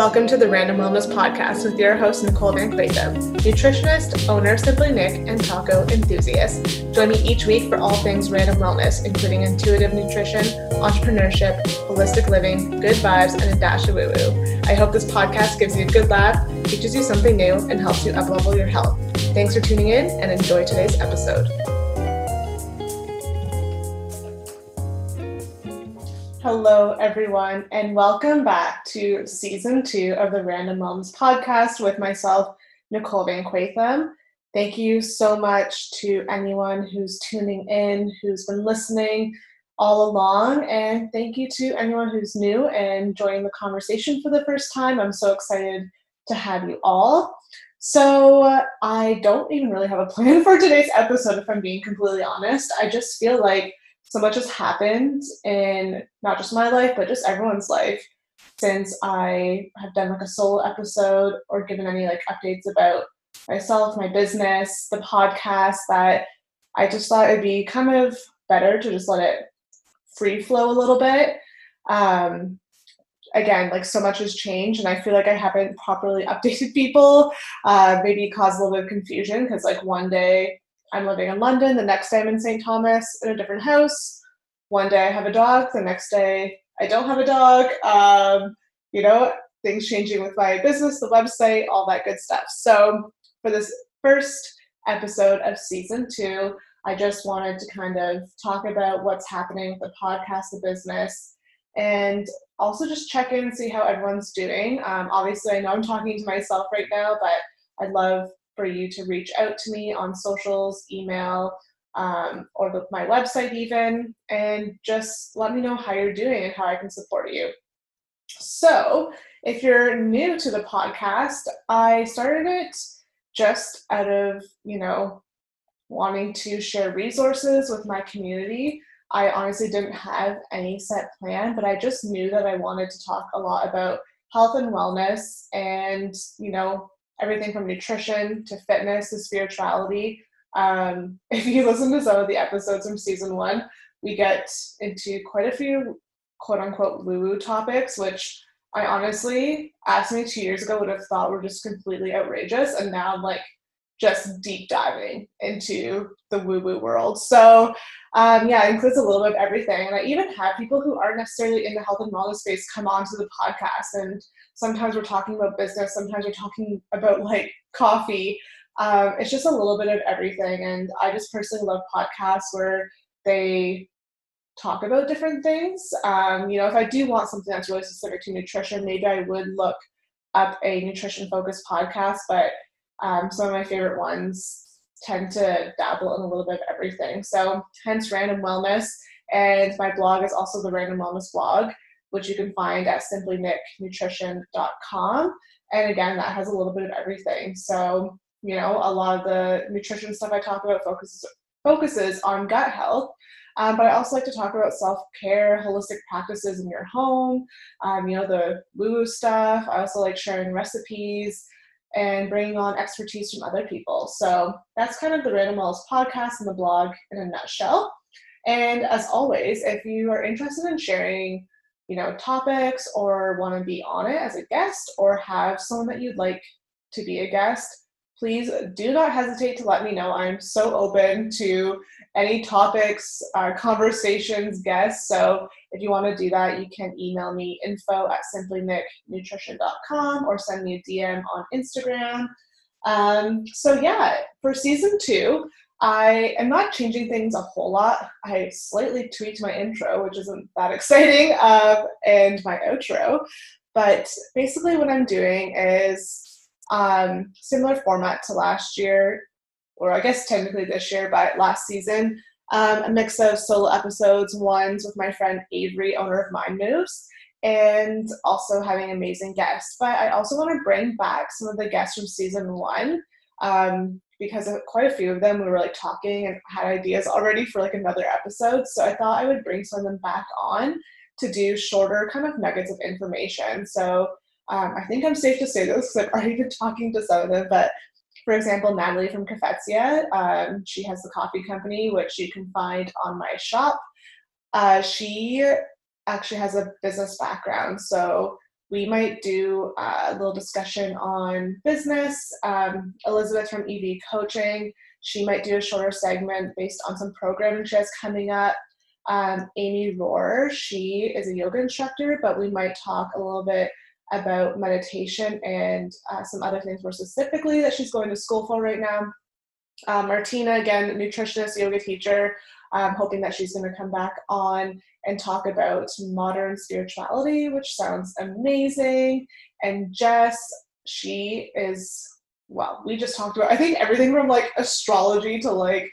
Welcome to the Random Wellness Podcast with your host, Nicole VanQuaethem, nutritionist, owner Simply Nic, and taco enthusiast. Join me each week for all things random wellness, including intuitive nutrition, entrepreneurship, holistic living, good vibes, and a dash of woo woo. I hope this podcast gives you a good laugh, teaches you something new, and helps you uplevel your health. Thanks for tuning in and enjoy today's episode. Hello, everyone, and welcome back to season two of the Random Moms Podcast with myself, Nicole VanQuaethem. Thank you so much to anyone who's tuning in, who's been listening all along, and thank you to anyone who's new and joining the conversation for the first time. I'm so excited to have you all. So, uh, I don't even really have a plan for today's episode, if I'm being completely honest. I just feel like so much has happened in not just my life, but just everyone's life since I have done like a solo episode or given any like updates about myself, my business, the podcast that I just thought it'd be kind of better to just let it free flow a little bit. Um, again, like so much has changed, and I feel like I haven't properly updated people. Uh, maybe caused a little bit of confusion because like one day I'm living in London, the next day I'm in St. Thomas in a different house. One day I have a dog, the next day I don't have a dog. Um, you know, things changing with my business, the website, all that good stuff. So, for this first episode of season two, I just wanted to kind of talk about what's happening with the podcast, the business, and also just check in and see how everyone's doing. Um, obviously, I know I'm talking to myself right now, but I'd love for you to reach out to me on socials, email, um, or the, my website even, and just let me know how you're doing and how I can support you. So, if you're new to the podcast, I started it just out of, you know, wanting to share resources with my community. I honestly didn't have any set plan, but I just knew that I wanted to talk a lot about health and wellness and, you know, everything from nutrition to fitness to spirituality. Um, if you listen to some of the episodes from season one, we get into quite a few quote unquote woo topics, which I honestly, asked me two years ago, would have thought were just completely outrageous. And now like just deep diving into the woo woo world. So, um, yeah, it includes a little bit of everything. And I even have people who aren't necessarily in the health and wellness space come onto the podcast. And sometimes we're talking about business, sometimes we're talking about like coffee. Um, it's just a little bit of everything. And I just personally love podcasts where they talk about different things. Um, you know, if I do want something that's really specific to nutrition, maybe I would look up a nutrition focused podcast. But um, some of my favorite ones tend to dabble in a little bit of everything. So, hence Random Wellness. And my blog is also the Random Wellness blog, which you can find at simplynicnutrition.com. And again, that has a little bit of everything. So, you know, a lot of the nutrition stuff I talk about focuses focuses on gut health. Um, but I also like to talk about self care, holistic practices in your home, um, you know, the woo woo stuff. I also like sharing recipes and bringing on expertise from other people. So that's kind of the Random Wellness podcast and the blog in a nutshell. And as always, if you are interested in sharing, you know, topics or want to be on it as a guest or have someone that you'd like to be a guest, please do not hesitate to let me know. I'm so open to any topics, uh, conversations, guests. So if you want to do that, you can email me info at simplynicnutrition.com or send me a DM on Instagram. Um, so yeah, for season two, I am not changing things a whole lot. I slightly tweaked my intro, which isn't that exciting, um, and my outro. But basically, what I'm doing is um, similar format to last year, or I guess technically this year, but last season. Um, a mix of solo episodes, ones with my friend Avery, owner of Mind Moves, and also having amazing guests. But I also want to bring back some of the guests from season one um, because quite a few of them we were like talking and had ideas already for like another episode. So I thought I would bring some of them back on to do shorter kind of nuggets of information. So um, I think I'm safe to say this because I've already been talking to some of them, but for example, Natalie from Cafetzia, um, she has the coffee company, which you can find on my shop. Uh, she actually has a business background, so we might do a little discussion on business. Um, Elizabeth from EV Coaching, she might do a shorter segment based on some programming she has coming up. Um, Amy Rohr, she is a yoga instructor, but we might talk a little bit about meditation and uh, some other things more specifically that she's going to school for right now. Uh, Martina, again, nutritionist, yoga teacher, I'm hoping that she's going to come back on and talk about modern spirituality, which sounds amazing. And Jess, she is, well, we just talked about, I think everything from like astrology to like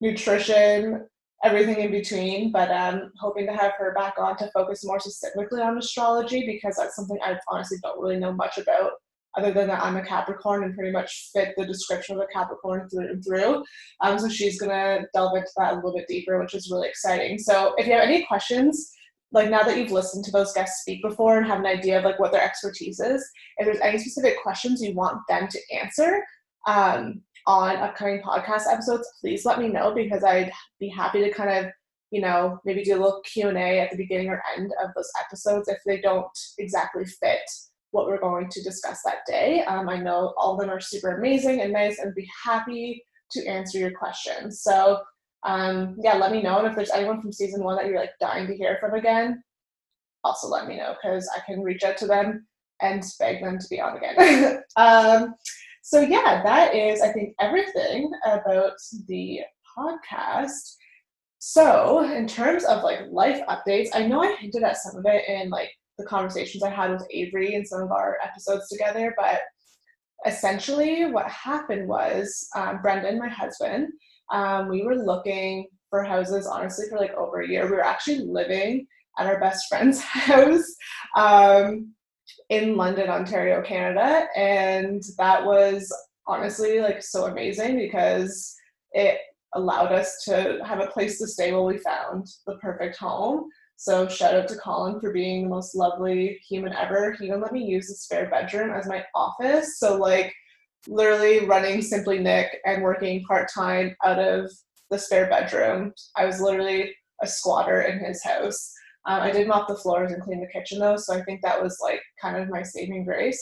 nutrition, everything in between. But um, hoping to have her back on to focus more specifically on astrology because that's something I honestly don't really know much about other than that I'm a Capricorn and pretty much fit the description of a Capricorn through and through. Um, so she's gonna delve into that a little bit deeper, which is really exciting. So if you have any questions, like now that you've listened to those guests speak before and have an idea of like what their expertise is, if there's any specific questions you want them to answer um, on upcoming podcast episodes, please let me know because I'd be happy to kind of you know maybe do a little q&a at the beginning or end of those episodes if they don't exactly fit what we're going to discuss that day. Um, I know all of them are super amazing and nice and be happy to answer your questions. So um, yeah, let me know. And if there's anyone from season one that you're like dying to hear from again, also let me know because I can reach out to them and beg them to be on again. um, so yeah, that is I think everything about the podcast. So in terms of like life updates, I know I hinted at some of it in like the conversations I had with Avery in some of our episodes together. But essentially, what happened was um, Brendan, my husband, um, we were looking for houses honestly for like over a year. We were actually living at our best friend's house um, in London, Ontario, Canada. And that was honestly like so amazing because it allowed us to have a place to stay while we found the perfect home. So shout out to Colin for being the most lovely human ever. He even let me use the spare bedroom as my office. So like literally running Simply Nic and working part time out of the spare bedroom. I was literally a squatter in his house. Um, I did mop the floors and clean the kitchen though, so I think that was like kind of my saving grace.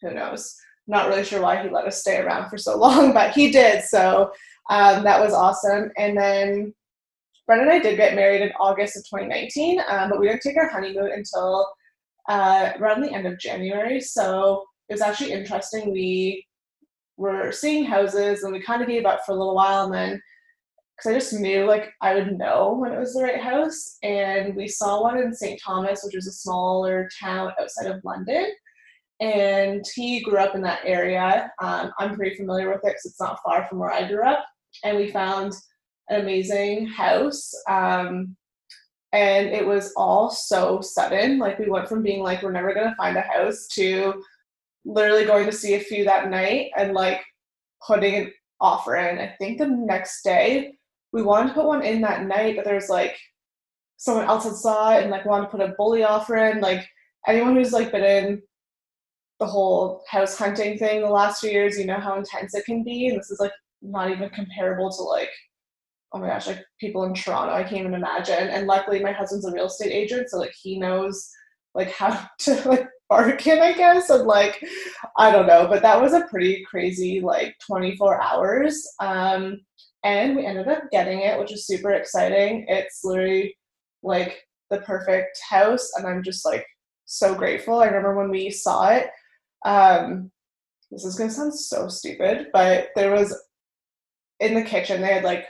Who knows? Not really sure why he let us stay around for so long, but he did. So um, that was awesome. And then Brendan and I did get married in August of 2019, um, but we didn't take our honeymoon until uh, around the end of January. So it was actually interesting. We were seeing houses and we kind of gave up for a little while and then because I just knew like I would know when it was the right house. And we saw one in St. Thomas, which was a smaller town outside of London. And he grew up in that area. Um, I'm pretty familiar with it because it's not far from where I grew up. And we found an amazing house. Um, and it was all so sudden. Like we went from being like, we're never gonna find a house to literally going to see a few that night and like putting an offer in. I think the next day we wanted to put one in that night, but there's like someone else had saw it and like wanted to put a bully offer in. Like anyone who's like been in the whole house hunting thing the last few years, you know how intense it can be. And this is like not even comparable to like oh my gosh, like people in Toronto, I can't even imagine. And luckily my husband's a real estate agent, so like he knows like how to like bargain, I guess. And like I don't know, but that was a pretty crazy like 24 hours. Um and we ended up getting it, which is super exciting. It's literally like the perfect house, and I'm just like so grateful. I remember when we saw it. Um, this is gonna sound so stupid, but there was in the kitchen they had like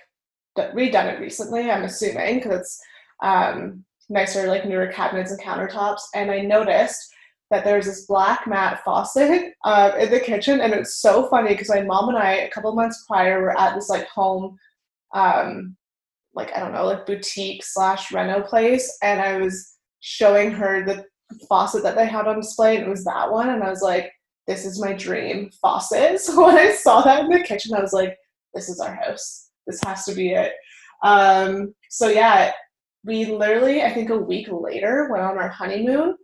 redone it recently, I'm assuming, because it's um, nicer, like newer cabinets and countertops. And I noticed that there's this black matte faucet uh, in the kitchen, and it's so funny because my mom and I, a couple months prior, were at this like home, um, like I don't know, like boutique slash reno place, and I was showing her the faucet that they had on display, and it was that one, and I was like, "This is my dream faucet." So when I saw that in the kitchen, I was like, "This is our house." this has to be it. Um, so yeah, we literally, I think a week later, went on our honeymoon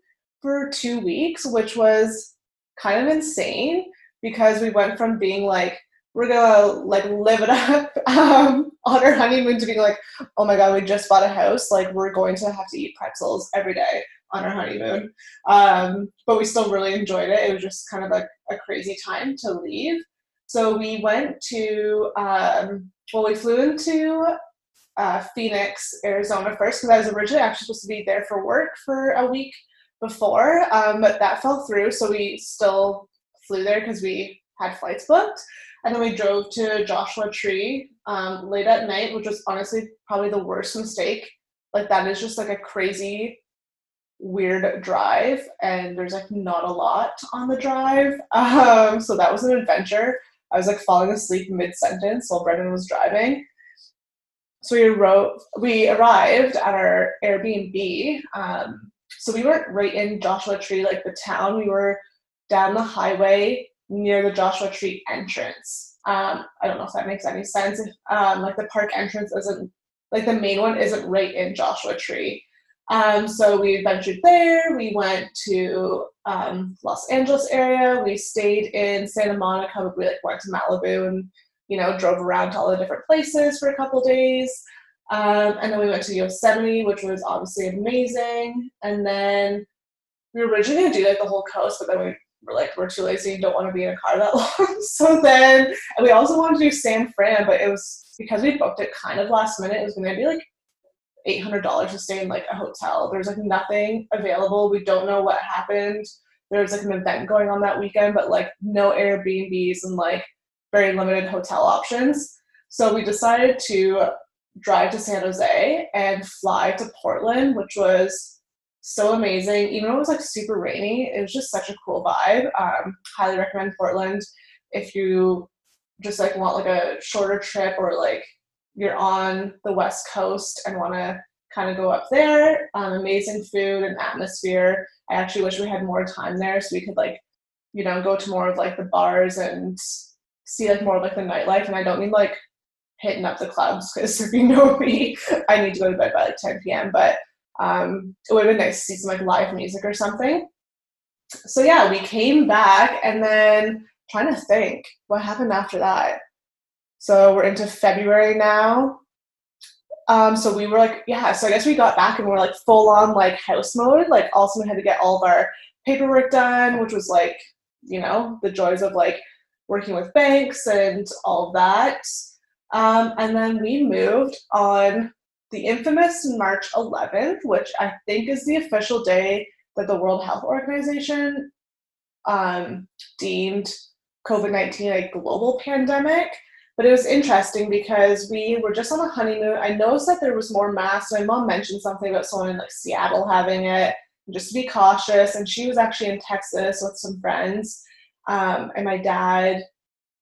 for two weeks, which was kind of insane because we went from being like, we're gonna like live it up um, on our honeymoon to being like, oh my god, we just bought a house, like we're going to have to eat pretzels every day on our honeymoon. Um, but we still really enjoyed it. It was just kind of a, a crazy time to leave. So we went to, um, well, we flew into uh, Phoenix, Arizona first because I was originally actually supposed to be there for work for a week before, um, but that fell through. So we still flew there because we had flights booked. And then we drove to Joshua Tree um, late at night, which was honestly probably the worst mistake. Like, that is just like a crazy, weird drive, and there's like not a lot on the drive. Um, so that was an adventure. I was like falling asleep mid sentence while Brendan was driving. So we wrote, we arrived at our Airbnb. Um, so we weren't right in Joshua Tree, like the town. We were down the highway near the Joshua Tree entrance. Um, I don't know if that makes any sense. Um, like the park entrance isn't, like the main one isn't right in Joshua Tree. Um, so we ventured there. We went to um, Los Angeles area. We stayed in Santa Monica, we like went to Malibu and you know drove around to all the different places for a couple days. Um, and then we went to Yosemite, which was obviously amazing. And then we were originally gonna do like the whole coast, but then we were like, we're too lazy and don't want to be in a car that long. so then, and we also wanted to do San Fran, but it was because we booked it kind of last minute. It was gonna be like eight hundred dollars to stay in like a hotel. There's like nothing available. We don't know what happened. There was like an event going on that weekend, but like no Airbnbs and like very limited hotel options. So we decided to drive to San Jose and fly to Portland, which was so amazing. Even though it was like super rainy, it was just such a cool vibe. Um, highly recommend Portland if you just like want like a shorter trip or like you're on the west coast and want to kind of go up there. Um, amazing food and atmosphere. I actually wish we had more time there so we could like, you know, go to more of like the bars and see like more of like the nightlife. And I don't mean like hitting up the clubs because you know me, I need to go to bed by like 10 p.m. But um, it would have been nice to see some like live music or something. So yeah, we came back and then trying to think what happened after that. So we're into February now. Um, so we were like, yeah, so I guess we got back and we are like full on like house mode. Like also we had to get all of our paperwork done, which was like, you know, the joys of like working with banks and all that. Um, and then we moved on the infamous March 11th, which I think is the official day that the World Health Organization um, deemed COVID 19 a global pandemic. But it was interesting because we were just on a honeymoon. I noticed that there was more masks. My mom mentioned something about someone in like Seattle having it, just to be cautious. And she was actually in Texas with some friends. Um, and my dad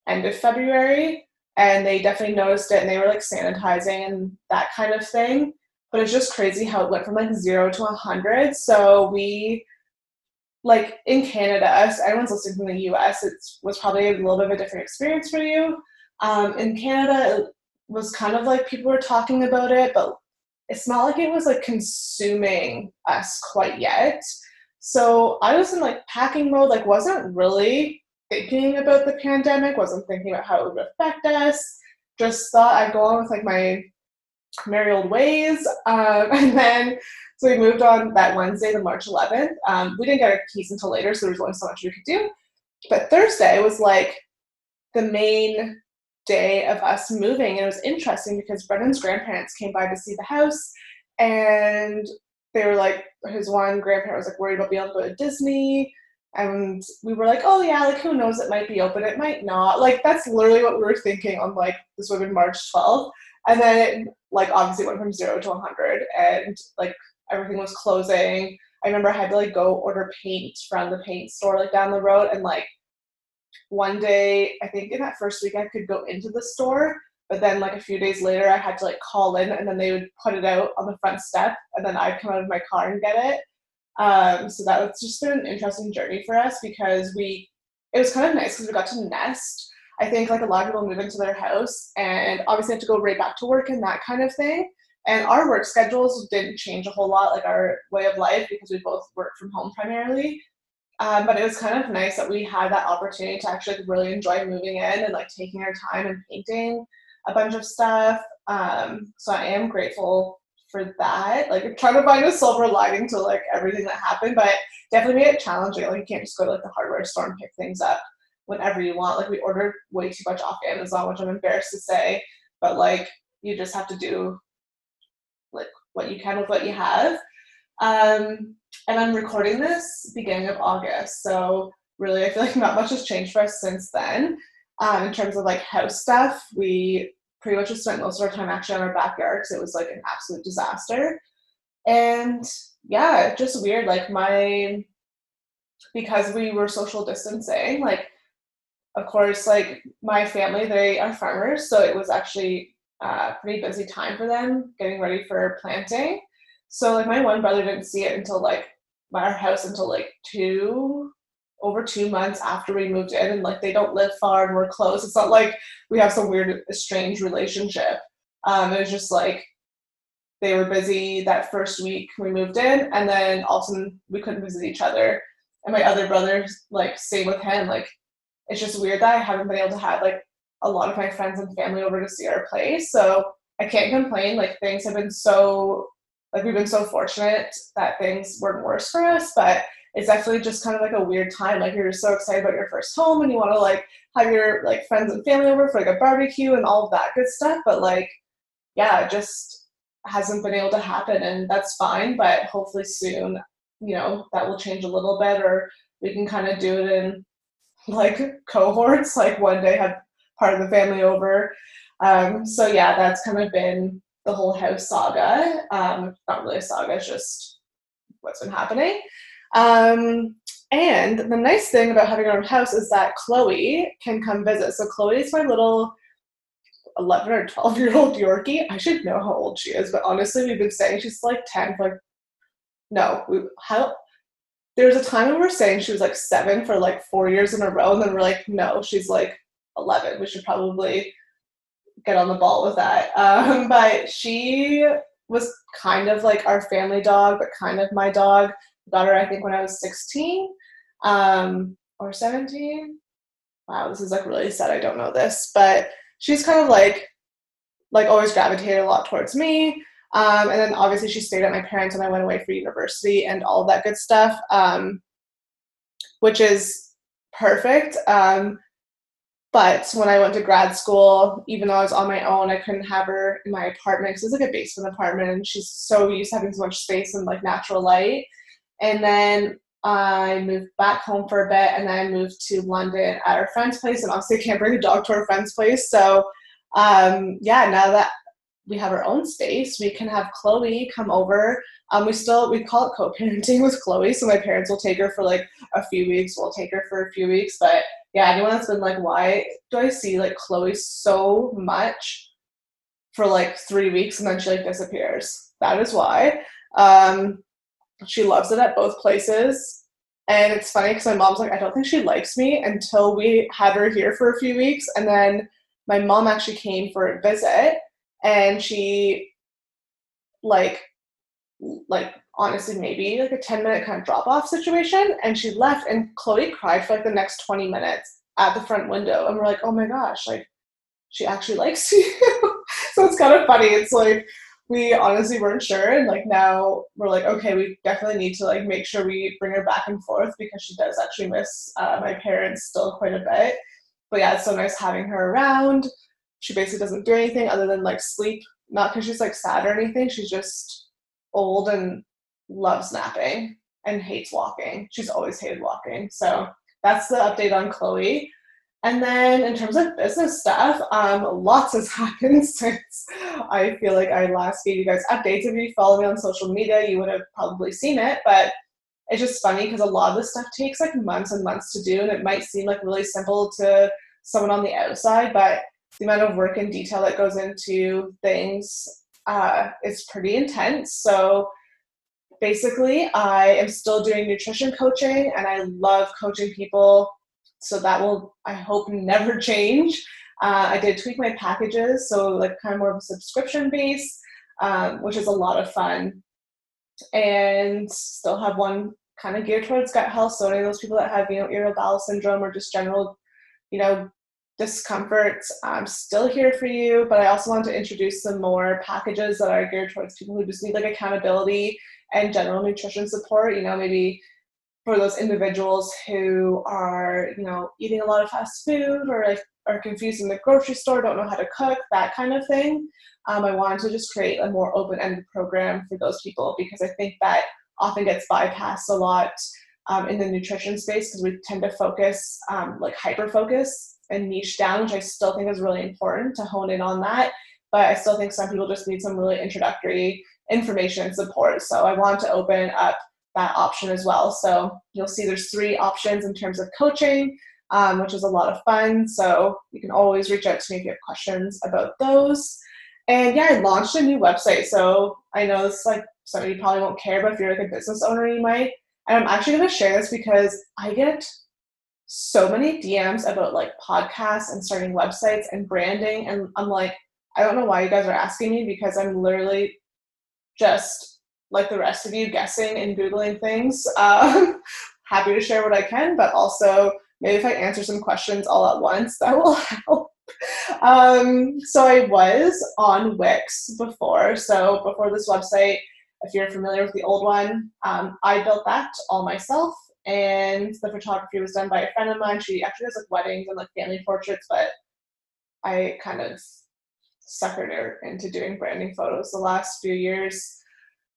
end of February, and they definitely noticed it, and they were like sanitizing and that kind of thing. But it's just crazy how it went from like zero to a hundred. So we like in Canada, so everyone's listening from the US, it was probably a little bit of a different experience for you. Um, in Canada, it was kind of like people were talking about it, but it's not like it was like consuming us quite yet. So I was in like packing mode, like wasn't really thinking about the pandemic, wasn't thinking about how it would affect us. Just thought I'd go on with like my merry old ways. Um, and then so we moved on that Wednesday, the March 11th. Um, we didn't get our keys until later, so there was only so much we could do. But Thursday was like the main day of us moving. And it was interesting because Brendan's grandparents came by to see the house and they were like, his one grandparent was like worried about being able to go to Disney. And we were like, oh yeah, like who knows, it might be open, it might not. Like that's literally what we were thinking on like this would have been March 12th. And then it like obviously went from zero to 100 and like everything was closing. I remember I had to like go order paint from the paint store like down the road and like one day, I think in that first week, I could go into the store, but then like a few days later, I had to like call in, and then they would put it out on the front step, and then I'd come out of my car and get it. Um, so that was just been an interesting journey for us because we, it was kind of nice because we got to nest. I think like a lot of people move into their house and obviously have to go right back to work and that kind of thing. And our work schedules didn't change a whole lot, like our way of life, because we both work from home primarily. Um, but it was kind of nice that we had that opportunity to actually really enjoy moving in and like taking our time and painting a bunch of stuff. Um, so I am grateful for that. Like trying to find a silver lining to like everything that happened, but definitely made it challenging. Like you can't just go to like the hardware store and pick things up whenever you want. Like we ordered way too much off Amazon, which I'm embarrassed to say, but like you just have to do like what you can with what you have. Um, and I'm recording this beginning of August, so really I feel like not much has changed for us since then. Um, in terms of like house stuff, we pretty much just spent most of our time actually in our backyard because it was like an absolute disaster. And yeah, just weird. Like my because we were social distancing, like of course, like my family, they are farmers, so it was actually a pretty busy time for them getting ready for planting. So like my one brother didn't see it until like our house until like two over two months after we moved in and like they don't live far and we're close. It's not like we have some weird strange relationship. Um, it was just like they were busy that first week we moved in and then all of a sudden we couldn't visit each other. And my other brother, like same with him, like it's just weird that I haven't been able to have like a lot of my friends and family over to see our place. So I can't complain. Like things have been so like we've been so fortunate that things weren't worse for us, but it's definitely just kind of like a weird time. Like you're so excited about your first home and you want to like have your like friends and family over for like a barbecue and all of that good stuff. But like, yeah, it just hasn't been able to happen and that's fine. But hopefully soon, you know, that will change a little bit or we can kind of do it in like cohorts, like one day have part of the family over. Um, so yeah, that's kind of been the whole house saga. Um, not really a saga, it's just what's been happening. Um, and the nice thing about having our own house is that Chloe can come visit. So Chloe is my little 11 or 12 year old Yorkie. I should know how old she is, but honestly, we've been saying she's like 10 for no, we, how, there was a time when we were saying she was like seven for like four years in a row, and then we're like, no, she's like 11. We should probably get on the ball with that. Um, but she was kind of like our family dog, but kind of my dog her, I think, when I was 16 um, or 17. Wow, this is like really sad. I don't know this, but she's kind of like, like always gravitated a lot towards me. Um, and then obviously she stayed at my parents when I went away for university and all that good stuff, um, which is perfect. Um, but when I went to grad school, even though I was on my own, I couldn't have her in my apartment because it's like a basement apartment, and she's so used to having so much space and like natural light. And then I moved back home for a bit and then I moved to London at our friend's place. And obviously, can't bring a dog to our friend's place. So, um, yeah, now that we have our own space, we can have Chloe come over. Um, we still we call it co-parenting with Chloe, so my parents will take her for like a few weeks. We'll take her for a few weeks, but yeah, anyone that's been like, why do I see like Chloe so much for like three weeks and then she like disappears? That is why. Um, she loves it at both places. And it's funny because my mom's like, I don't think she likes me until we had her here for a few weeks. And then my mom actually came for a visit and she, like, like honestly, maybe like a 10 minute kind of drop off situation. And she left and Chloe cried for like the next 20 minutes at the front window. And we're like, oh my gosh, like, she actually likes you. so it's kind of funny. It's like, we honestly weren't sure and like now we're like okay we definitely need to like make sure we bring her back and forth because she does actually miss uh, my parents still quite a bit. But yeah it's so nice having her around. She basically doesn't do anything other than like sleep not because she's like sad or anything she's just old and loves napping and hates walking. She's always hated walking. So that's the update on chloe and then in terms of business stuff, um, lots has happened since I feel like I last gave you guys updates. If you follow me on social media, you would have probably seen it, but it's just funny because a lot of this stuff takes like months and months to do, and it might seem like really simple to someone on the outside, but the amount of work and detail that goes into things uh, is pretty intense. So basically, I am still doing nutrition coaching, and I love coaching people so that will I hope never change. Uh, I did tweak my packages, so like kind of more of a subscription base, um, which is a lot of fun, and still have one kind of geared towards gut health. So any of those people that have you know irritable bowel syndrome or just general, you know, discomforts, I'm still here for you, but I also want to introduce some more packages that are geared towards people who just need like accountability and general nutrition support. You know, maybe for those individuals who are, you know, eating a lot of fast food or like are confused in the grocery store, don't know how to cook, that kind of thing. Um, I wanted to just create a more open-ended program for those people because I think that often gets bypassed a lot um, in the nutrition space because we tend to focus, um, like hyper focus and niche down, which I still think is really important to hone in on that. But I still think some people just need some really introductory information and support. So I want to open up that option as well. So you'll see there's three options in terms of coaching, um, which is a lot of fun. So you can always reach out to me if you have questions about those. And yeah, I launched a new website. So I know this like some of you probably won't care, but if you're like a business owner, you might. And I'm actually going to share this because I get so many DMs about like podcasts and starting websites and branding. And I'm like, I don't know why you guys are asking me because I'm literally just like the rest of you guessing and Googling things. Um, happy to share what I can, but also maybe if I answer some questions all at once, that will help. Um, so I was on Wix before. So before this website, if you're familiar with the old one, um, I built that all myself. And the photography was done by a friend of mine. She actually does like weddings and like family portraits, but I kind of suckered her into doing branding photos the last few years.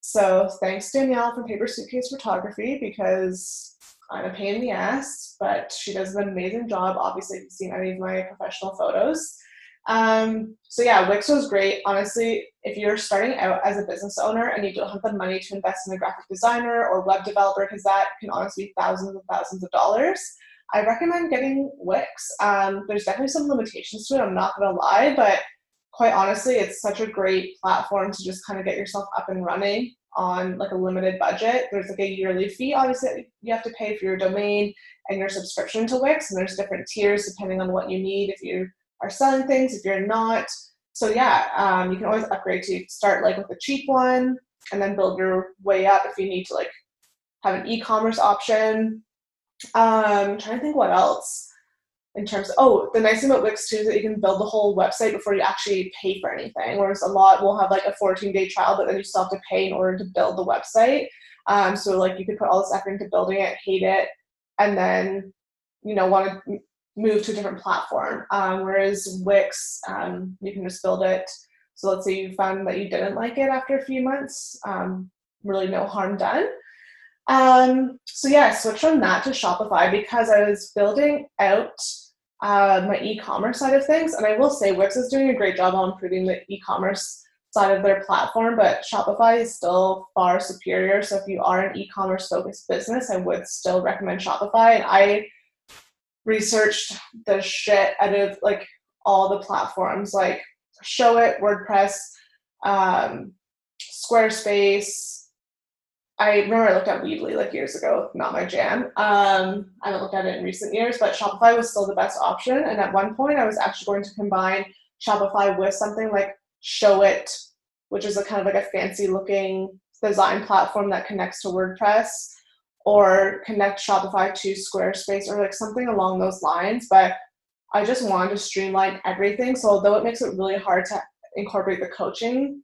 So thanks Danielle from Paper Suitcase Photography because I'm a pain in the ass, but she does an amazing job. Obviously, if you've seen any of my professional photos. Um, so yeah, Wix was great. Honestly, if you're starting out as a business owner and you don't have the money to invest in a graphic designer or web developer, because that can honestly be thousands and thousands of dollars, I recommend getting Wix. Um, there's definitely some limitations to it. I'm not gonna lie, but quite honestly, it's such a great platform to just kind of get yourself up and running on like a limited budget. There's like a yearly fee, obviously, you have to pay for your domain and your subscription to Wix, and there's different tiers depending on what you need. If you are selling things, if you're not, so yeah, um, you can always upgrade to start like with a cheap one and then build your way up if you need to like have an e-commerce option. Um, trying to think what else in terms of oh the nice thing about wix too is that you can build the whole website before you actually pay for anything whereas a lot will have like a 14 day trial but then you still have to pay in order to build the website. Um, so like you could put all this effort into building it hate it and then you know want to move to a different platform. Um, whereas wix um, you can just build it. So let's say you found that you didn't like it after a few months um, really no harm done um, so yeah, I switched from that to Shopify because I was building out uh, my e-commerce side of things. And I will say Wix is doing a great job on improving the e-commerce side of their platform, but Shopify is still far superior. So if you are an e-commerce focused business, I would still recommend Shopify. And I researched the shit out of like all the platforms like Showit, WordPress, um, Squarespace, I remember I looked at Weebly like years ago, not my jam. Um, I haven't looked at it in recent years, but Shopify was still the best option. And at one point, I was actually going to combine Shopify with something like Showit, which is a kind of like a fancy looking design platform that connects to WordPress, or connect Shopify to Squarespace, or like something along those lines. But I just wanted to streamline everything. So although it makes it really hard to incorporate the coaching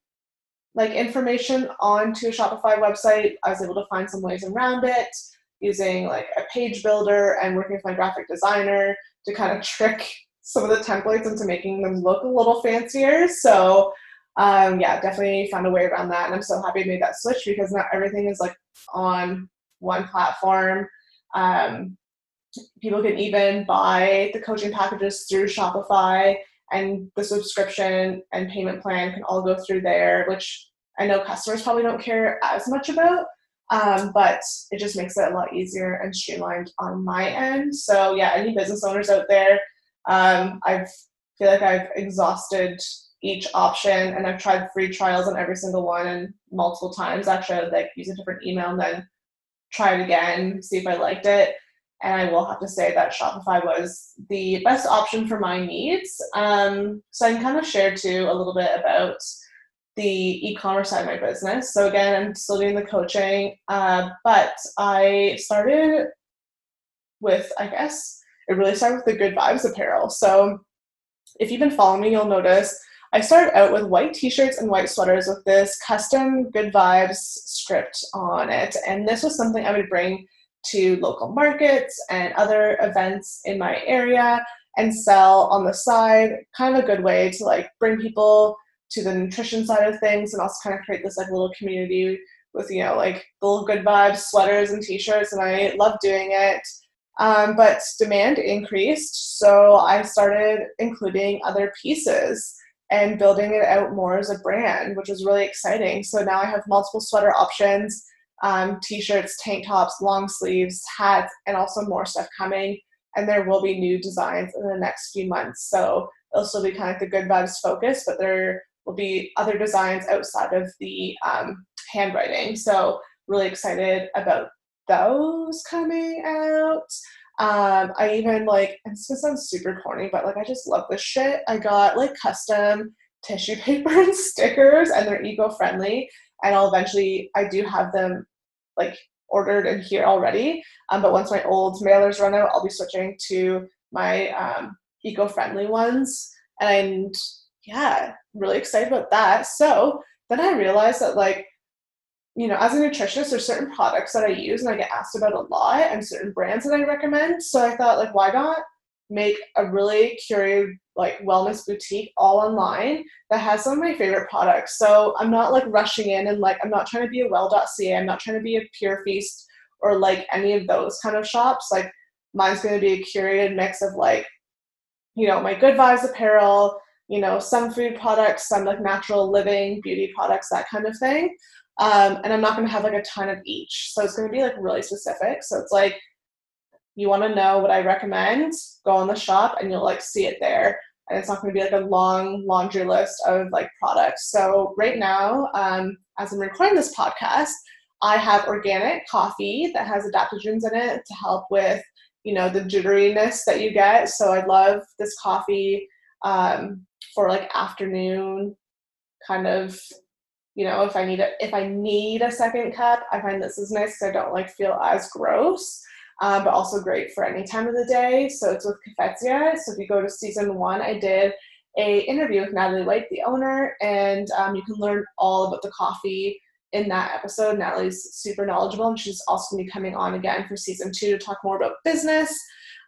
like information onto a Shopify website. I was able to find some ways around it using like a page builder and working with my graphic designer to kind of trick some of the templates into making them look a little fancier. So um, yeah, definitely found a way around that. And I'm so happy I made that switch because now everything is like on one platform. Um, people can even buy the coaching packages through Shopify and the subscription and payment plan can all go through there, which I know customers probably don't care as much about, um, but it just makes it a lot easier and streamlined on my end. So yeah, any business owners out there, um, I feel like I've exhausted each option and I've tried free trials on every single one and multiple times. Actually, I would like use a different email and then try it again, see if I liked it and I will have to say that Shopify was the best option for my needs. Um, so I can kind of share too a little bit about the e-commerce side of my business. So again, I'm still doing the coaching, uh, but I started with, I guess, it really started with the Good Vibes apparel. So if you've been following me, you'll notice I started out with white t-shirts and white sweaters with this custom good vibes script on it. And this was something I would bring to local markets and other events in my area and sell on the side. Kind of a good way to like bring people to the nutrition side of things and also kind of create this like little community with you know like little good vibes sweaters and t-shirts and I love doing it. Um, but demand increased, so I started including other pieces and building it out more as a brand, which was really exciting. So now I have multiple sweater options, um, t-shirts, tank tops, long sleeves, hats, and also more stuff coming. And there will be new designs in the next few months. So it'll still be kind of the good vibes focus, but there will be other designs outside of the um, handwriting. So really excited about those coming out. Um, I even like, and this gonna sound super corny, but like I just love this shit. I got like custom tissue paper and stickers, and they're eco-friendly. And I'll eventually, I do have them like ordered and here already. Um, but once my old mailers run out, I'll be switching to my um, eco-friendly ones. And yeah, really excited about that. So then I realized that like you know, as a nutritionist, there's certain products that I use and I get asked about a lot and certain brands that I recommend. So I thought, like, why not make a really curated, like, wellness boutique all online that has some of my favorite products? So I'm not like rushing in and like, I'm not trying to be a well.ca, I'm not trying to be a pure feast or like any of those kind of shops. Like, mine's going to be a curated mix of like, you know, my good vibes apparel, you know, some food products, some like natural living beauty products, that kind of thing. Um, and I'm not going to have like a ton of each. So it's going to be like really specific. So it's like, you want to know what I recommend, go on the shop and you'll like see it there. And it's not going to be like a long laundry list of like products. So right now, um, as I'm recording this podcast, I have organic coffee that has adaptogens in it to help with, you know, the jitteriness that you get. So I love this coffee um, for like afternoon kind of you know, if I need a if I need a second cup, I find this is nice because I don't like feel as gross. Um, but also great for any time of the day. So it's with Cafetia. So if you go to season one, I did a interview with Natalie White, the owner, and um, you can learn all about the coffee in that episode. Natalie's super knowledgeable, and she's also going to be coming on again for season two to talk more about business.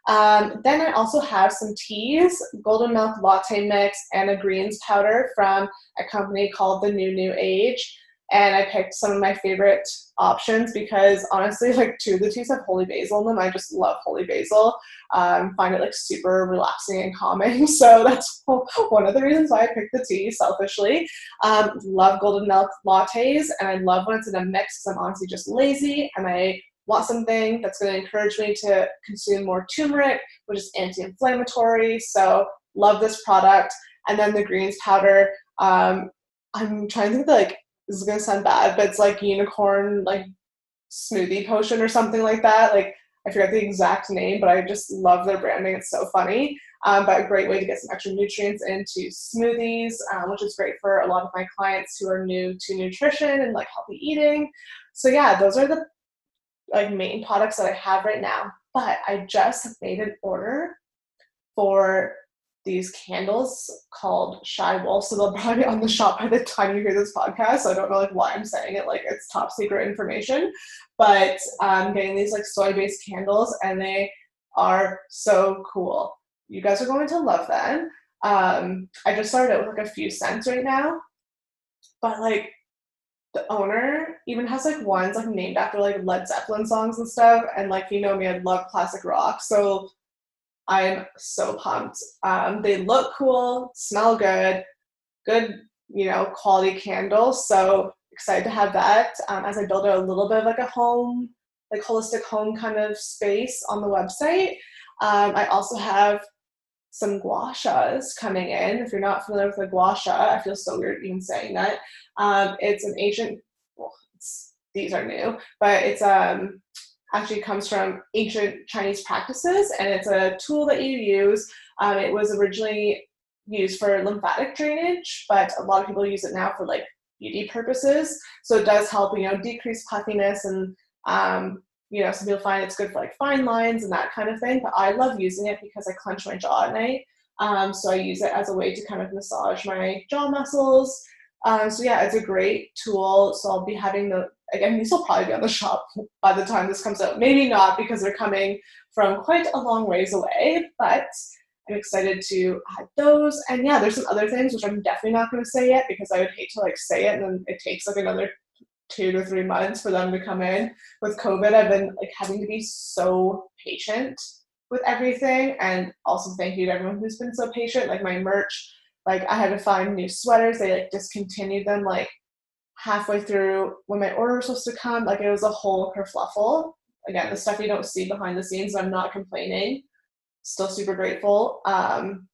Um, then I also have some teas, golden milk latte mix, and a greens powder from a company called the New New Age. And I picked some of my favorite options because honestly, like two of the teas have holy basil in them. I just love holy basil. Um, find it like super relaxing and calming. So that's one of the reasons why I picked the tea selfishly. Um, love golden milk lattes, and I love when it's in a mix because I'm honestly just lazy and I want something that's going to encourage me to consume more turmeric, which is anti inflammatory. So, love this product. And then the greens powder. Um, I'm trying to think, like, this is to sound bad, but it's like unicorn, like, smoothie potion or something like that. Like, I forget the exact name, but I just love their branding. It's so funny. Um, but a great way to get some extra nutrients into smoothies, um, which is great for a lot of my clients who are new to nutrition and like healthy eating. So yeah, those are the like main products that I have right now. But I just made an order for these candles called Shy Wolf. So they'll probably be on the shop by the time you hear this podcast. So I don't know like why I'm saying it like it's top secret information. But I'm getting these like soy-based candles and they are so cool. You guys are going to love them. Um, I just started out with like a few scents right now. But like the owner even has like ones like named after like Led Zeppelin songs and stuff. And like you know me, I love classic rock, so I'm so pumped. Um, they look cool, smell good, good you know quality candles. So excited to have that um, as I build a little bit of like a home, like holistic home kind of space on the website. Um, I also have some gua shas coming in. If you're not familiar with a gua sha, I feel so weird even saying that. Um, it's an ancient, well, these are new, but it's um, actually comes from ancient Chinese practices, and it's a tool that you use. Um, it was originally used for lymphatic drainage, but a lot of people use it now for like beauty purposes. So it does help, you know, decrease puffiness and um, you know, some people find it's good for like fine lines and that kind of thing, but I love using it because I clench my jaw at night. Um, so I use it as a way to kind of massage my jaw muscles. Um, so yeah, it's a great tool. So I'll be having the again, these will probably be on the shop by the time this comes out. Maybe not because they're coming from quite a long ways away, but I'm excited to add those. And yeah, there's some other things which I'm definitely not going to say yet because I would hate to like say it and then it takes like another two to three months for them to come in. With COVID, I've been like having to be so patient with everything. And also thank you to everyone who's been so patient. Like my merch, like I had to find new sweaters. They like discontinued them like halfway through when my order was supposed to come. Like it was a whole kerfluffle. Again, the stuff you don't see behind the scenes. I'm not complaining. Still super grateful. Um,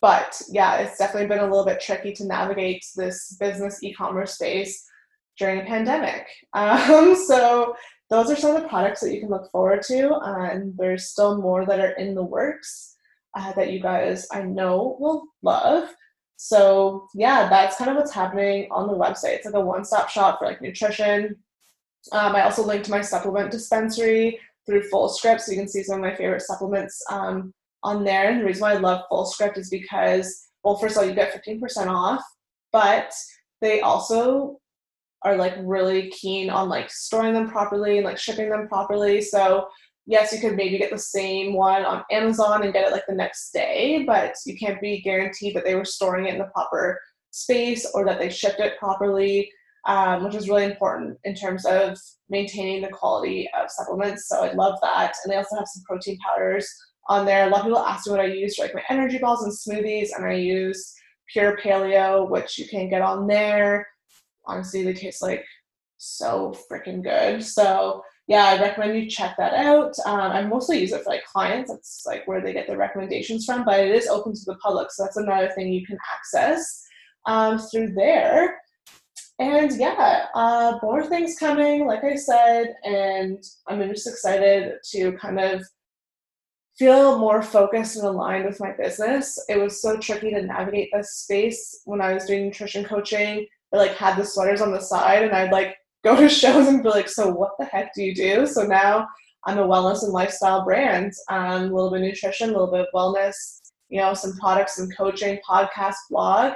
but yeah, it's definitely been a little bit tricky to navigate this business e-commerce space during a pandemic. Um, so those are some of the products that you can look forward to, and there's still more that are in the works uh, that you guys I know will love. So yeah, that's kind of what's happening on the website. It's like a one-stop shop for like nutrition. Um, I also linked my supplement dispensary through Fullscript, so you can see some of my favorite supplements um, on there. And the reason why I love Fullscript is because, well, first of all, you get 15% off, but they also are like really keen on like storing them properly and like shipping them properly. So yes, you could maybe get the same one on Amazon and get it like the next day, but you can't be guaranteed that they were storing it in the proper space or that they shipped it properly, um, which is really important in terms of maintaining the quality of supplements. So I love that. And they also have some protein powders on there. A lot of people ask me what I use for like my energy balls and smoothies, and I use pure paleo, which you can get on there. Honestly, they taste like so freaking good. So yeah, I recommend you check that out. Um, I mostly use it for like clients. That's like where they get their recommendations from, but it is open to the public, so that's another thing you can access um, through there. And yeah, uh, more things coming, like I said, and I'm just excited to kind of feel more focused and aligned with my business. It was so tricky to navigate this space when I was doing nutrition coaching. I like had the sweaters on the side, and I'd like go to shows and be like, so what the heck do you do? So now I'm a wellness and lifestyle brand, um, a little bit of nutrition, a little bit of wellness, you know, some products and coaching, podcast, blog.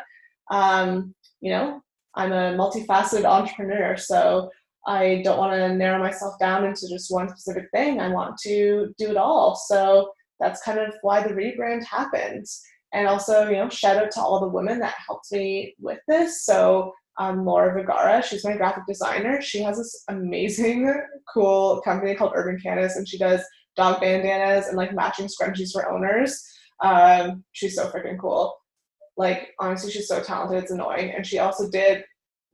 Um, you know, I'm a multifaceted entrepreneur, so I don't want to narrow myself down into just one specific thing. I want to do it all. So that's kind of why the rebrand happened. And also, you know, shout out to all the women that helped me with this. So um, Laura Vergara. She's my graphic designer. She has this amazing, cool company called Urban Canvas, and she does dog bandanas and like matching scrunchies for owners. Um, she's so freaking cool. Like honestly, she's so talented. It's annoying. And she also did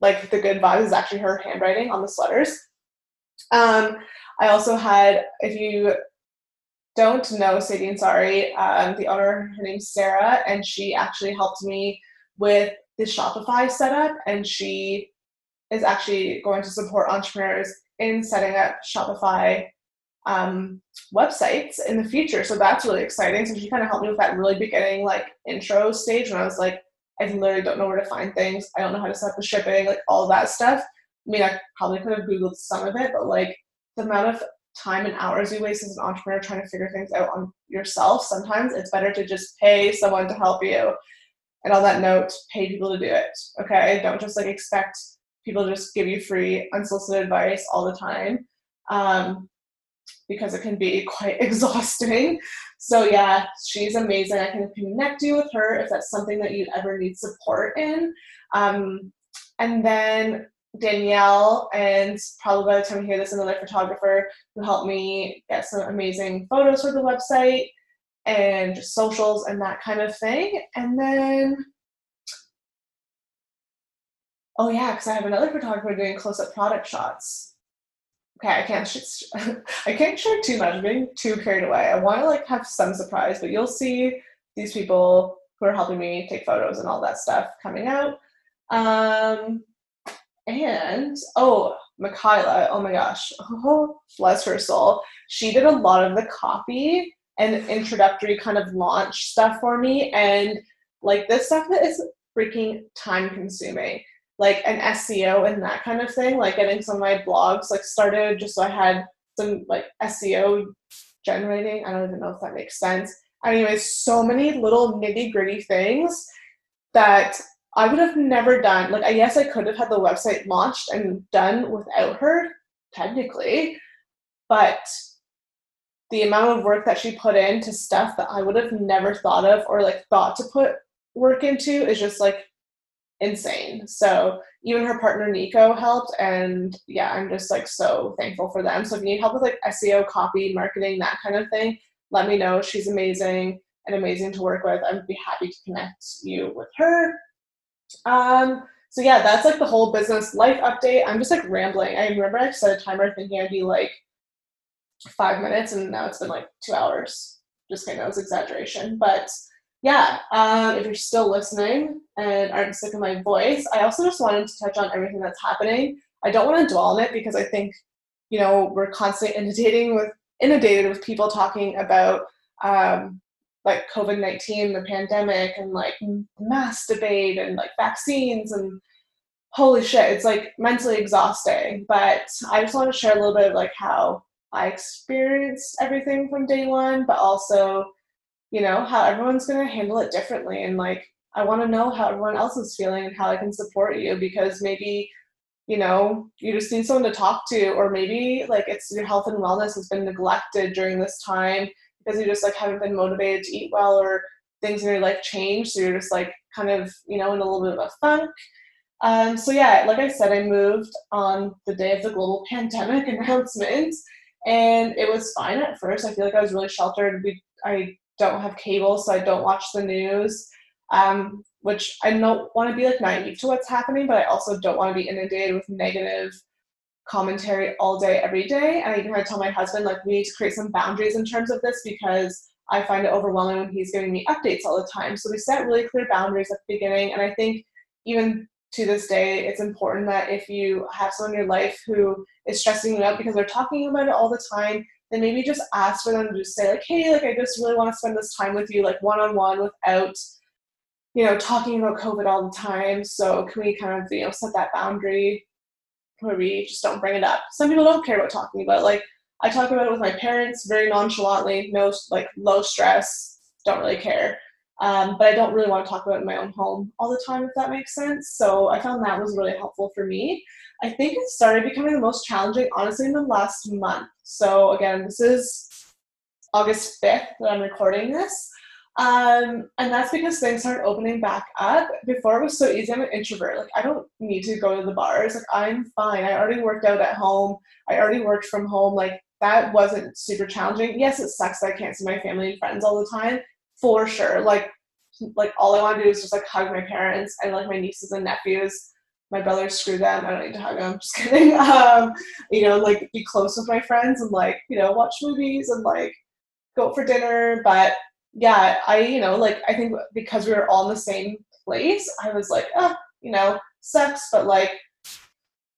like the good vibes is actually her handwriting on the sweaters. Um, I also had, if you don't know Sadie Ansari, um, the owner, her name's Sarah, and she actually helped me with the Shopify setup, and she is actually going to support entrepreneurs in setting up Shopify um, websites in the future. So that's really exciting. So she kind of helped me with that really beginning like intro stage when I was like, I literally don't know where to find things. I don't know how to set up the shipping, like all that stuff. I mean, I probably could have Googled some of it, but like the amount of time and hours you waste as an entrepreneur trying to figure things out on yourself, sometimes it's better to just pay someone to help you and on that note, pay people to do it. Okay, don't just like expect people to just give you free unsolicited advice all the time, um, because it can be quite exhausting. So yeah, she's amazing. I can connect you with her if that's something that you ever need support in. Um, and then Danielle, and probably by the time you hear this, another photographer who helped me get some amazing photos for the website and socials and that kind of thing. And then, oh yeah, because I have another photographer doing close-up product shots. Okay, I can't sh- I can't share too much. I'm getting too carried away. I want to like have some surprise, but you'll see these people who are helping me take photos and all that stuff coming out. Um, and oh, Michaela, oh my gosh, oh, bless her soul. She did a lot of the copy and introductory kind of launch stuff for me. And like this stuff that is freaking time consuming. Like an SEO and that kind of thing, like getting some of my blogs like started just so I had some like SEO generating. I don't even know if that makes sense. anyways, so many little nitty gritty things that I would have never done. Like, I guess I could have had the website launched and done without her, technically, but the amount of work that she put into stuff that I would have never thought of or like thought to put work into is just like insane. So even her partner Nico helped, and yeah, I'm just like so thankful for them. So if you need help with like SEO, copy, marketing, that kind of thing, let me know. She's amazing and amazing to work with. I'd be happy to connect you with her. Um, so yeah, that's like the whole business life update. I'm just like rambling. I remember I set a timer thinking I'd be like five minutes, and now it's been like two hours. Just kind of was exaggeration, but yeah, um, if you're still listening and aren't sick of my voice, I also just wanted to touch on everything that's happening. I don't want to dwell on it because I think, you know, we're constantly inundating with inundated with people talking about um, like COVID nineteen, the pandemic, and like mass debate and like vaccines and holy shit, it's like mentally exhausting. But I just want to share a little bit of like how I experienced everything from day one, but also you know, how everyone's going to handle it differently. And like, I want to know how everyone else is feeling and how I can support you because maybe, you know, you just need someone to talk to, or maybe like it's your health and wellness has been neglected during this time because you just like haven't been motivated to eat well or things in your life change. So you're just like kind of, you know, in a little bit of a funk. Um, so yeah, like I said, I moved on the day of the global pandemic announcement, and it was fine at first. I feel like I was really sheltered. We, I don't have cable, so I don't watch the news. Um, which I don't want to be like naive to what's happening, but I also don't want to be inundated with negative commentary all day, every day. And I even had to tell my husband, like, we need to create some boundaries in terms of this because I find it overwhelming when he's giving me updates all the time. So we set really clear boundaries at the beginning. And I think even to this day, it's important that if you have someone in your life who is stressing you out because they're talking about it all the time, then maybe just ask for them to just say like, hey, like I just really want to spend this time with you, like one on one, without you know talking about COVID all the time. So can we kind of you know set that boundary where we just don't bring it up? Some people don't care about talking about. Like I talk about it with my parents very nonchalantly, no like low stress, don't really care. Um, but I don't really want to talk about in my own home all the time, if that makes sense. So I found that was really helpful for me. I think it started becoming the most challenging, honestly, in the last month. So again, this is August 5th that I'm recording this. Um, and that's because things started opening back up. Before it was so easy. I'm an introvert. Like I don't need to go to the bars. Like I'm fine. I already worked out at home. I already worked from home. Like that wasn't super challenging. Yes, it sucks that I can't see my family and friends all the time, for sure. Like like all I want to do is just like hug my parents and like my nieces and nephews. My brothers screw them. I don't need to hug them just kidding. Um, you know like be close with my friends and like you know watch movies and like go for dinner. But yeah i you know like i think because we were all in the same place i was like oh you know sucks. But like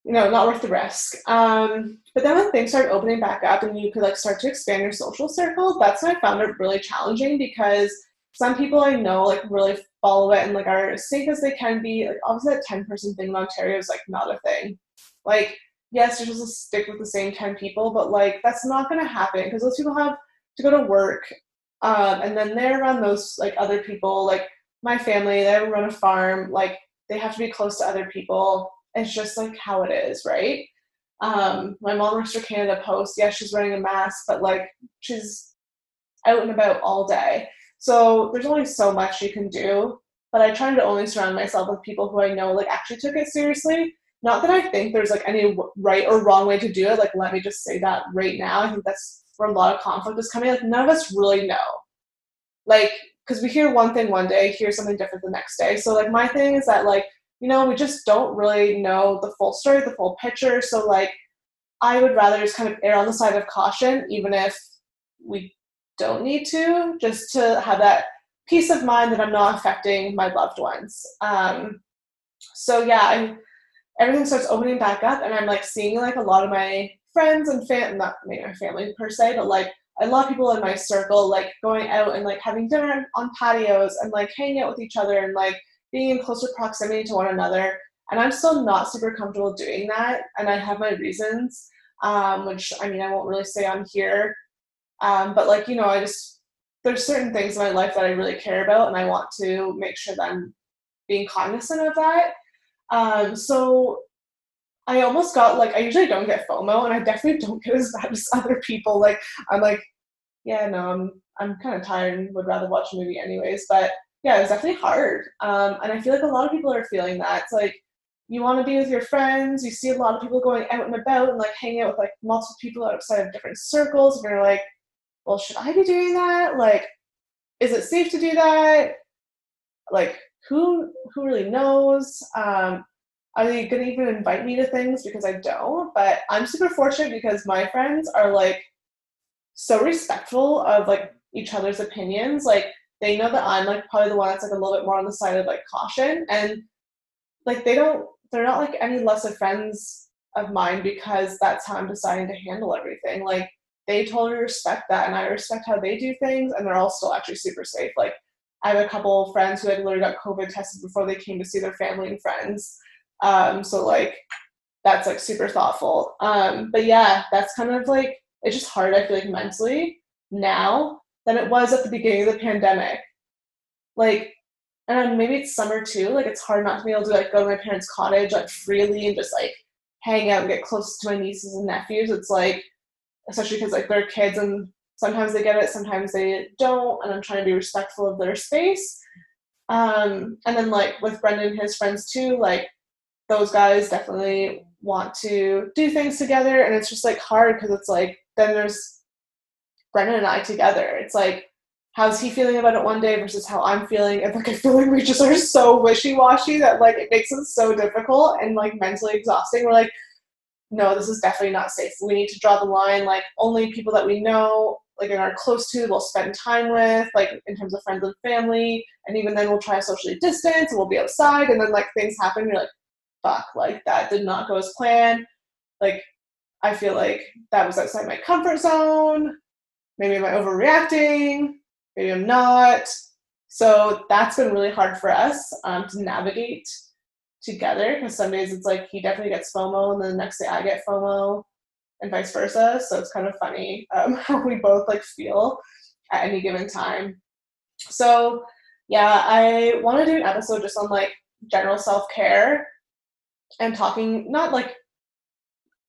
you know not worth the risk um, but then when things started opening back up and you could like start to expand your social circle that's when i found it really challenging because some people I know like really follow it and like are as safe as they can be. Like obviously that 10 person thing in Ontario is like not a thing. Like, yes, you're supposed to stick with the same 10 people, but like that's not gonna happen because those people have to go to work. Um, and then they're around those like other people, like my family, they run a farm, like they have to be close to other people. It's just like how it is, right? Um, my mom works for Canada Post. Yeah, she's wearing a mask, but like she's out and about all day. So there's only so much you can do, but I try to only surround myself with people who I know like actually took it seriously. Not that I think there's like any right or wrong way to do it. Like let me just say that right now. I think that's where a lot of conflict is coming. Like none of us really know. Like because we hear one thing one day, hear something different the next day. So like my thing is that like you know we just don't really know the full story, the full picture. So like I would rather just kind of err on the side of caution, even if we don't need to, just to have that peace of mind that I'm not affecting my loved ones. Um, so yeah, I'm, everything starts opening back up, and I'm like seeing like a lot of my friends and fam, not my family per se, but like a lot of people in my circle like going out and like having dinner on patios and like hanging out with each other and like being in closer proximity to one another. And I'm still not super comfortable doing that, and I have my reasons, um, which I mean I won't really say on here. Um, but like you know, I just there's certain things in my life that I really care about, and I want to make sure that I'm being cognizant of that. Um, so I almost got like I usually don't get FOMO, and I definitely don't get as bad as other people. Like I'm like, yeah, no, I'm I'm kind of tired and would rather watch a movie anyways. But yeah, it was definitely hard, um, and I feel like a lot of people are feeling that. It's like you want to be with your friends. You see a lot of people going out and about and like hanging out with like multiple people outside of different circles, and you're like, well, should I be doing that? Like, is it safe to do that? Like, who who really knows? Um, are they gonna even invite me to things because I don't? But I'm super fortunate because my friends are like so respectful of like each other's opinions. Like they know that I'm like probably the one that's like a little bit more on the side of like caution and like they don't they're not like any less of friends of mine because that's how I'm deciding to handle everything. Like they totally respect that and I respect how they do things and they're all still actually super safe. Like I have a couple of friends who had literally got COVID tested before they came to see their family and friends. Um, so like that's like super thoughtful. Um, but yeah, that's kind of like it's just hard, I feel like mentally now than it was at the beginning of the pandemic. Like and maybe it's summer too, like it's hard not to be able to like go to my parents' cottage like freely and just like hang out and get close to my nieces and nephews. It's like especially because like they're kids and sometimes they get it, sometimes they don't, and I'm trying to be respectful of their space. Um, and then like with Brendan and his friends too, like those guys definitely want to do things together, and it's just like hard because it's like then there's Brendan and I together. It's like how's he feeling about it one day versus how I'm feeling, and like I feel like we just are so wishy washy that like it makes it so difficult and like mentally exhausting. We're like no, this is definitely not safe. We need to draw the line. Like only people that we know, like and are close to, we'll spend time with, like in terms of friends and family. And even then, we'll try to socially distance and we'll be outside. And then like things happen, you're like, fuck, like that did not go as planned. Like I feel like that was outside my comfort zone. Maybe am I overreacting? Maybe I'm not. So that's been really hard for us um, to navigate together because some days it's like he definitely gets FOMO and then the next day I get FOMO and vice versa. So it's kind of funny um, how we both like feel at any given time. So yeah, I want to do an episode just on like general self care and talking not like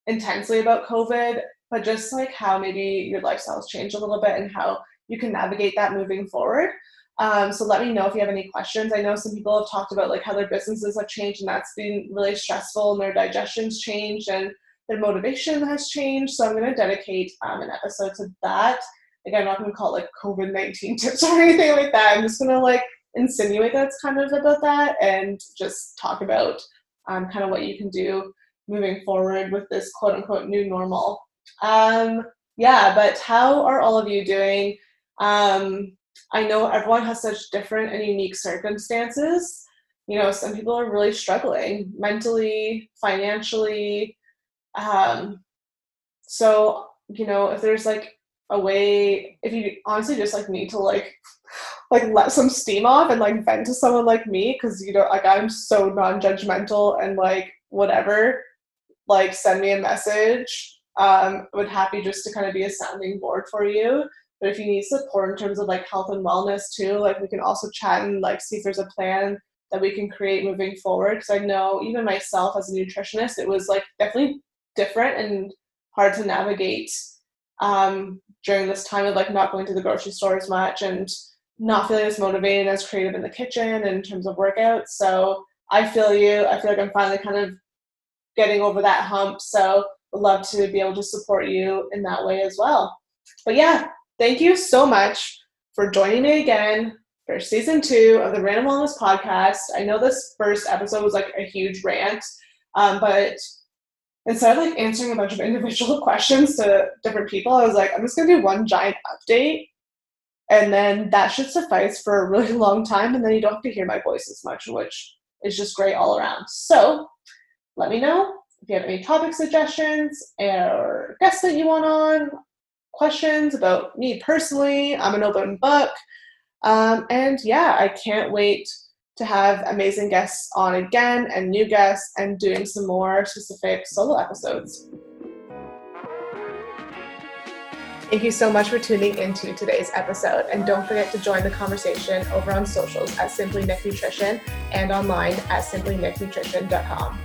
intensely about COVID, but just like how maybe your lifestyle's change a little bit and how you can navigate that moving forward. Um, so let me know if you have any questions. I know some people have talked about like how their businesses have changed and that's been really stressful and their digestion's changed and their motivation has changed. So I'm going to dedicate um, an episode to that. Again, I'm not going to call it like COVID 19 tips or anything like that. I'm just going to like insinuate that's kind of about that and just talk about um, kind of what you can do moving forward with this quote unquote new normal. Um, yeah, but how are all of you doing? Um, I know everyone has such different and unique circumstances. You know, some people are really struggling mentally, financially. Um, so, you know, if there's like a way, if you honestly just like need to like, like let some steam off and like vent to someone like me, because you know, like I'm so non-judgmental and like whatever, like send me a message. Um, would happy just to kind of be a sounding board for you. But if you need support in terms of like health and wellness too, like we can also chat and like see if there's a plan that we can create moving forward. Because I know even myself as a nutritionist, it was like definitely different and hard to navigate um, during this time of like not going to the grocery store as much and not feeling as motivated as creative in the kitchen in terms of workouts. So I feel you. I feel like I'm finally kind of getting over that hump. So love to be able to support you in that way as well. But yeah, Thank you so much for joining me again for season two of the Random Wellness Podcast. I know this first episode was like a huge rant, um, but instead of like answering a bunch of individual questions to different people, I was like, I'm just gonna do one giant update, and then that should suffice for a really long time, and then you don't have to hear my voice as much, which is just great all around. So let me know if you have any topic suggestions or guests that you want on questions about me personally. I'm an open book. Um, and yeah, I can't wait to have amazing guests on again and new guests and doing some more specific solo episodes. Thank you so much for tuning into today's episode. And don't forget to join the conversation over on socials at Simply Nic Nutrition and online at simplynicnutrition.com.